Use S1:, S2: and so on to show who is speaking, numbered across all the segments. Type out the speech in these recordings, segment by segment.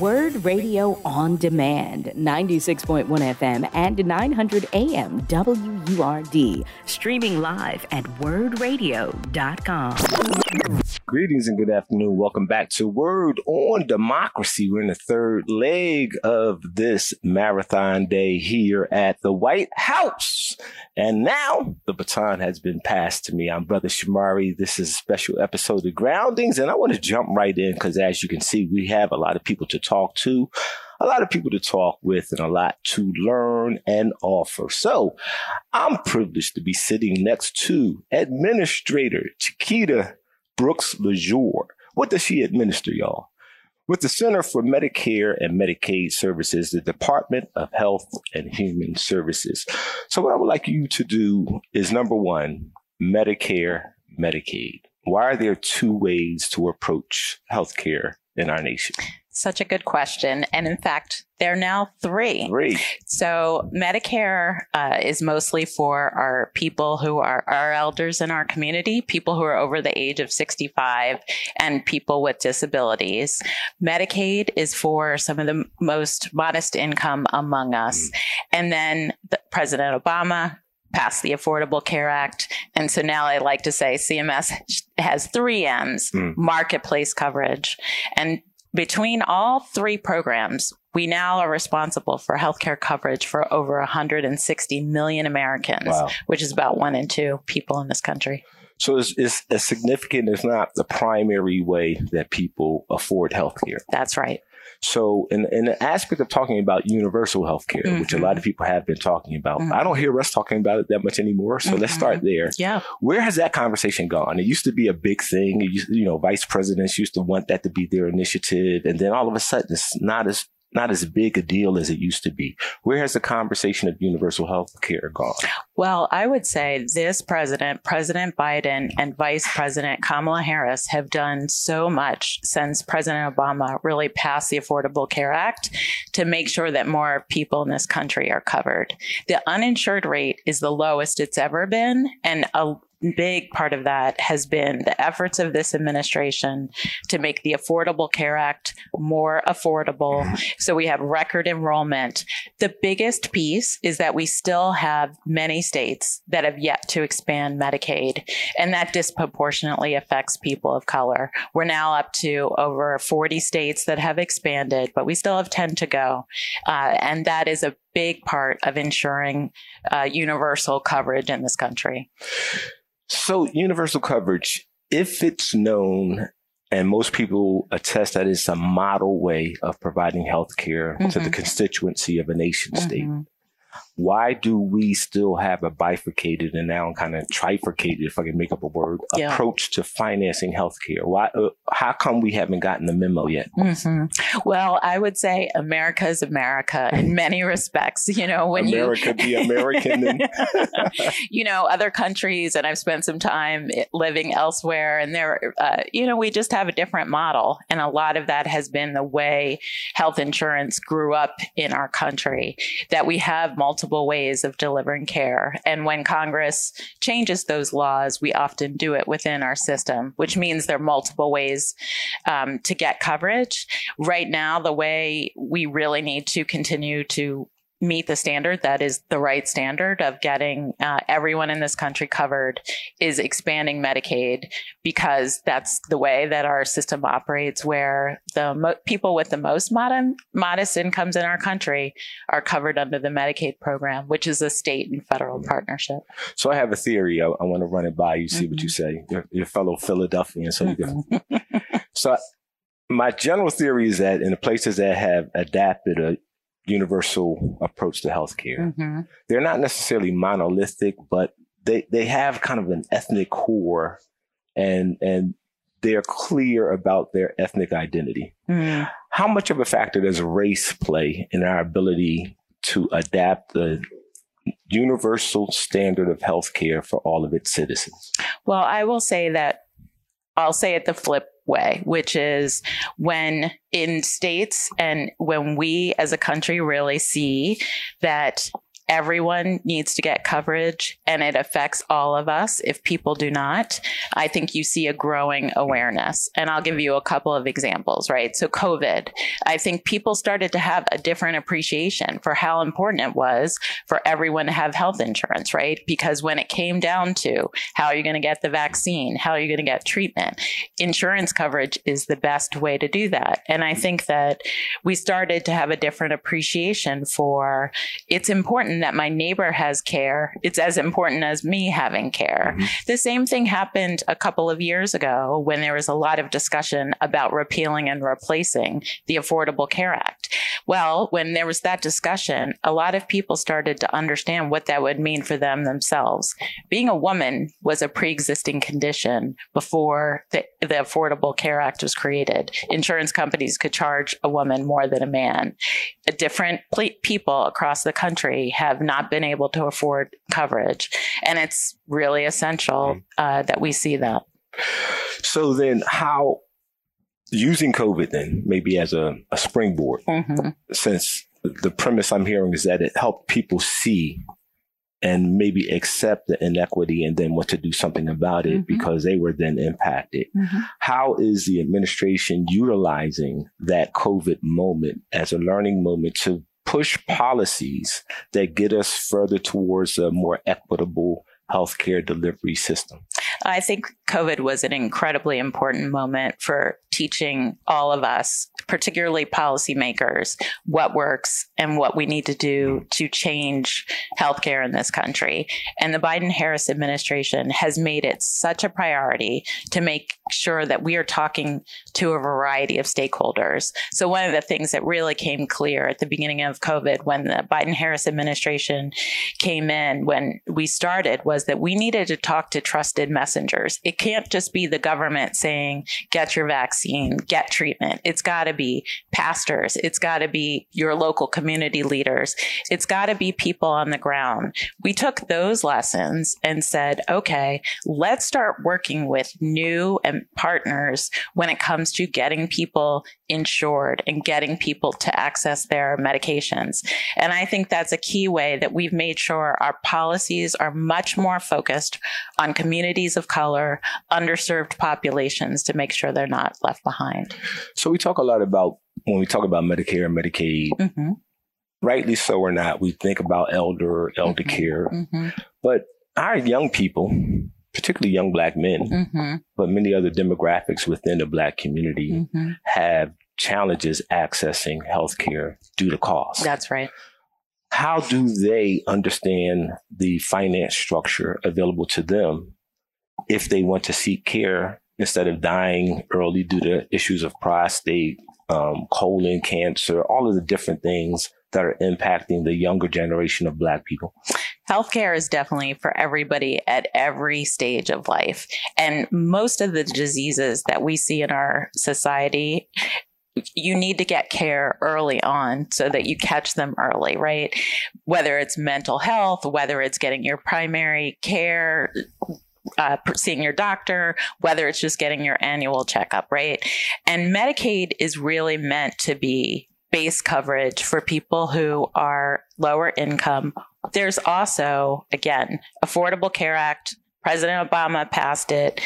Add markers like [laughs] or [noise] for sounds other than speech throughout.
S1: Word Radio on Demand, 96.1 FM and 900 AM WURD. Streaming live at wordradio.com.
S2: Greetings and good afternoon. Welcome back to Word on Democracy. We're in the third leg of this marathon day here at the White House. And now the baton has been passed to me. I'm Brother Shomari. This is a special episode of Groundings, and I want to jump right in because as you can see, we have a lot of people to talk to a lot of people to talk with and a lot to learn and offer. So I'm privileged to be sitting next to Administrator Chiquita Brooks LaSure. What does she administer, y'all? With the Center for Medicare and Medicaid Services, the Department of Health and Human Services. So, what I would like you to do is number one, Medicare, Medicaid. Why are there two ways to approach healthcare in our nation?
S3: Such a good question. And in fact, there are now three.
S2: Three.
S3: So Medicare uh, is mostly for our people who are our elders in our community, people who are over the age of 65, and people with disabilities. Medicaid is for some of the most modest income among us. Mm. And then the, President Obama passed the Affordable Care Act. And so now I like to say CMS has three M's mm. marketplace coverage. And between all three programs, we now are responsible for healthcare coverage for over 160 million Americans, wow. which is about one in two people in this country.
S2: So it's, it's as significant, if not the primary way that people afford healthcare.
S3: That's right.
S2: So, in, in the aspect of talking about universal health care, mm-hmm. which a lot of mm-hmm. people have been talking about, mm-hmm. I don't hear us talking about it that much anymore. So, mm-hmm. let's start mm-hmm. there.
S3: Yeah.
S2: Where has that conversation gone? It used to be a big thing. Used, you know, vice presidents used to want that to be their initiative. And then all of a sudden, it's not as not as big a deal as it used to be. Where has the conversation of universal health care gone?
S3: Well, I would say this president, President Biden, and Vice President Kamala Harris have done so much since President Obama really passed the Affordable Care Act to make sure that more people in this country are covered. The uninsured rate is the lowest it's ever been, and a big part of that has been the efforts of this administration to make the Affordable Care Act more affordable. So we have record enrollment. The biggest piece is that we still have many states that have yet to expand Medicaid, and that disproportionately affects people of color. We're now up to over 40 states that have expanded, but we still have 10 to go. Uh, and that is a big part of ensuring uh, universal coverage in this country.
S2: So, universal coverage, if it's known and most people attest that it's a model way of providing health care mm-hmm. to the mm-hmm. constituency of a nation state. Mm-hmm why do we still have a bifurcated and now kind of trifurcated, if I can make up a word, yeah. approach to financing healthcare? Why? Uh, how come we haven't gotten the memo yet?
S3: Mm-hmm. Well, I would say America is America in [laughs] many respects. You know, when
S2: America
S3: you
S2: be American, [laughs]
S3: you know, other countries, and I've spent some time living elsewhere, and there, uh, you know, we just have a different model, and a lot of that has been the way health insurance grew up in our country. That we have multiple ways of delivering care. And when Congress changes those laws, we often do it within our system, which means there are multiple ways um, to get coverage. Right now, the way we really need to continue to meet the standard that is the right standard of getting uh, everyone in this country covered is expanding medicaid because that's the way that our system operates where the mo- people with the most modern, modest incomes in our country are covered under the medicaid program which is a state and federal partnership.
S2: So i have a theory. I, I want to run it by you see mm-hmm. what you say. Your, your fellow philadelphian so you [laughs] so my general theory is that in the places that have adapted a universal approach to healthcare. Mm-hmm. They're not necessarily monolithic, but they, they have kind of an ethnic core and, and they're clear about their ethnic identity. Mm. How much of a factor does race play in our ability to adapt the universal standard of healthcare for all of its citizens?
S3: Well, I will say that I'll say it the flip way, which is when in states and when we as a country really see that everyone needs to get coverage and it affects all of us if people do not, I think you see a growing awareness. And I'll give you a couple of examples, right? So, COVID, I think people started to have a different appreciation for how important it was for everyone to have health insurance, right? Because when it came down to how are you going to get the vaccine, how are you going to get treatment, insurance coverage is the best way to do that. And I think that we started to have a different appreciation for it's important that my neighbor has care. It's as important as me having care. Mm-hmm. The same thing happened a couple of years ago when there was a lot of discussion about repealing and replacing the Affordable Care Act. Well, when there was that discussion, a lot of people started to understand what that would mean for them themselves. Being a woman was a pre-existing condition before the, the Affordable Care Act was created. Insurance companies could charge a woman more than a man. Different people across the country have not been able to afford coverage, and it's really essential mm-hmm. uh, that we see that.
S2: So then, how using COVID then maybe as a, a springboard, mm-hmm. since the premise I'm hearing is that it helped people see and maybe accept the inequity and then want to do something about it mm-hmm. because they were then impacted. Mm-hmm. How is the administration utilizing that COVID moment as a learning moment to push policies that get us further towards a more equitable healthcare delivery system?
S3: I think COVID was an incredibly important moment for teaching all of us, particularly policymakers, what works and what we need to do to change healthcare in this country. And the Biden Harris administration has made it such a priority to make sure that we are talking to a variety of stakeholders. So, one of the things that really came clear at the beginning of COVID when the Biden Harris administration came in, when we started, was that we needed to talk to trusted messengers. It can't just be the government saying, get your vaccine get treatment. It's got to be pastors. It's got to be your local community leaders. It's got to be people on the ground. We took those lessons and said, okay, let's start working with new and partners when it comes to getting people insured and getting people to access their medications. And I think that's a key way that we've made sure our policies are much more focused on communities of color, underserved populations to make sure they're not left behind.
S2: So we talk a lot about when we talk about Medicare and Medicaid. Mm-hmm. Rightly so or not, we think about elder, elder mm-hmm. care. Mm-hmm. But our young people, particularly young black men, mm-hmm. but many other demographics within the black community mm-hmm. have challenges accessing healthcare due to cost.
S3: That's right.
S2: How do they understand the finance structure available to them if they want to seek care instead of dying early due to issues of prostate, um, colon cancer, all of the different things that are impacting the younger generation of Black people?
S3: Healthcare is definitely for everybody at every stage of life. And most of the diseases that we see in our society you need to get care early on so that you catch them early, right? Whether it's mental health, whether it's getting your primary care, uh, seeing your doctor, whether it's just getting your annual checkup, right? And Medicaid is really meant to be base coverage for people who are lower income. There's also, again, Affordable Care Act. President Obama passed it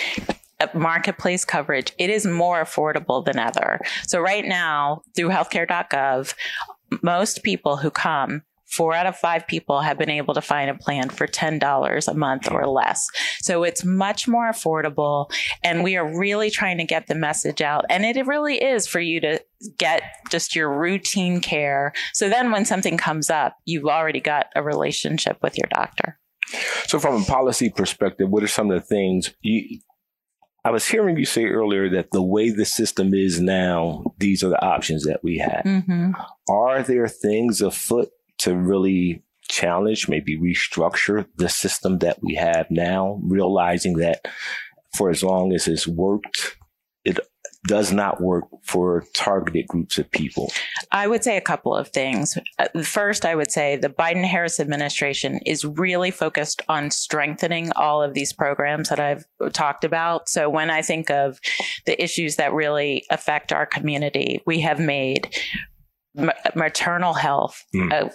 S3: marketplace coverage, it is more affordable than ever. So right now, through healthcare.gov, most people who come four out of five people have been able to find a plan for $10 a month or less. So it's much more affordable. And we are really trying to get the message out. And it really is for you to get just your routine care. So then when something comes up, you've already got a relationship with your doctor.
S2: So, from a policy perspective, what are some of the things you, I was hearing you say earlier that the way the system is now, these are the options that we have. Mm-hmm. Are there things afoot to really challenge, maybe restructure the system that we have now, realizing that for as long as it's worked, it does not work for targeted groups of people?
S3: I would say a couple of things. Uh, first, I would say the Biden Harris administration is really focused on strengthening all of these programs that I've talked about. So when I think of the issues that really affect our community, we have made maternal health, mm. a,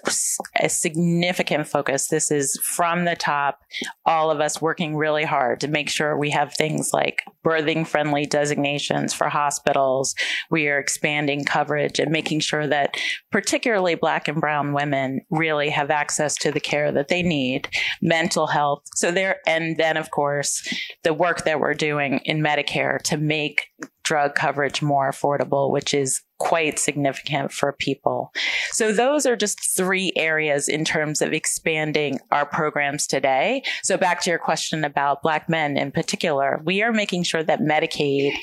S3: a, significant focus. This is from the top, all of us working really hard to make sure we have things like birthing friendly designations for hospitals. We are expanding coverage and making sure that particularly Black and Brown women really have access to the care that they need, mental health. So there, and then of course, the work that we're doing in Medicare to make drug coverage more affordable, which is quite significant for people. So those are just three areas in terms of expanding our programs today. So back to your question about black men in particular, we are making sure that Medicaid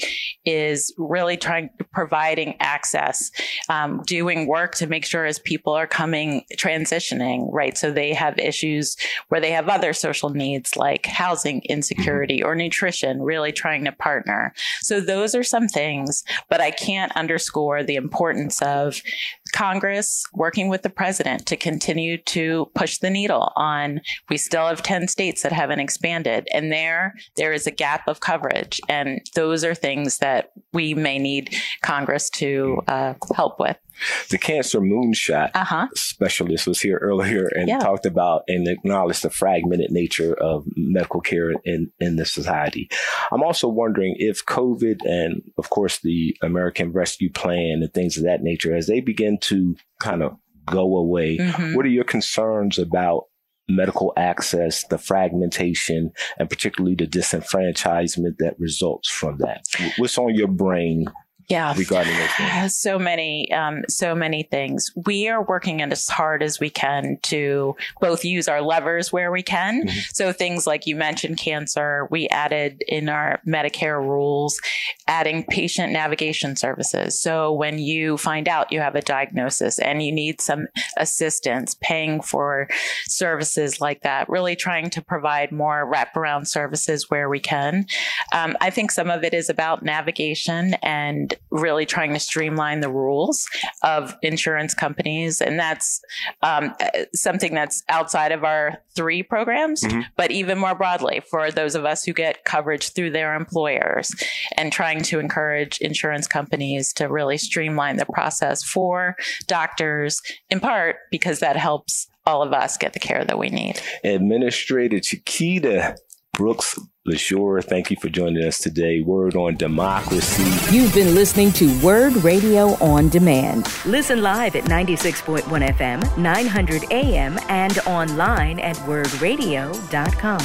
S3: is really trying providing access, um, doing work to make sure as people are coming transitioning, right? So they have issues where they have other social needs like housing insecurity or nutrition, really trying to partner. So those are some things, but I can't underscore the importance of Congress working with the president to continue to push the needle on we still have 10 states that haven't expanded and there there is a gap of coverage and those are things that we may need Congress to uh, help with.
S2: The cancer moonshot uh-huh. specialist was here earlier and yeah. talked about and acknowledged the fragmented nature of medical care in, in the society. I'm also wondering if COVID and, of course, the American Rescue Plan and things of that nature, as they begin to kind of go away, mm-hmm. what are your concerns about medical access, the fragmentation, and particularly the disenfranchisement that results from that? What's on your brain
S3: yeah. regarding those so many um, so many things. We are working as hard as we can to both use our levers where we can. Mm-hmm. so things like you mentioned cancer we added in our medicare rules adding patient navigation services. So when you find out you have a diagnosis and you need some assistance paying for services like that really trying to provide more wraparound services where we can. Um, i think some of it is about navigation and really trying to streamline the rules of insurance companies. And that's um, something that's outside of our three programs, mm-hmm. but even more broadly for those of us who get coverage through their employers and trying to encourage insurance companies to really streamline the process for doctors, in part because that helps all of us get the care that we need.
S2: Administrator Chiquita Brooks LaSure, thank you for joining us today. Word on Democracy.
S1: You've been listening to Word Radio on Demand. Listen live at 96.1 FM, 900 AM, and online at wordradio.com.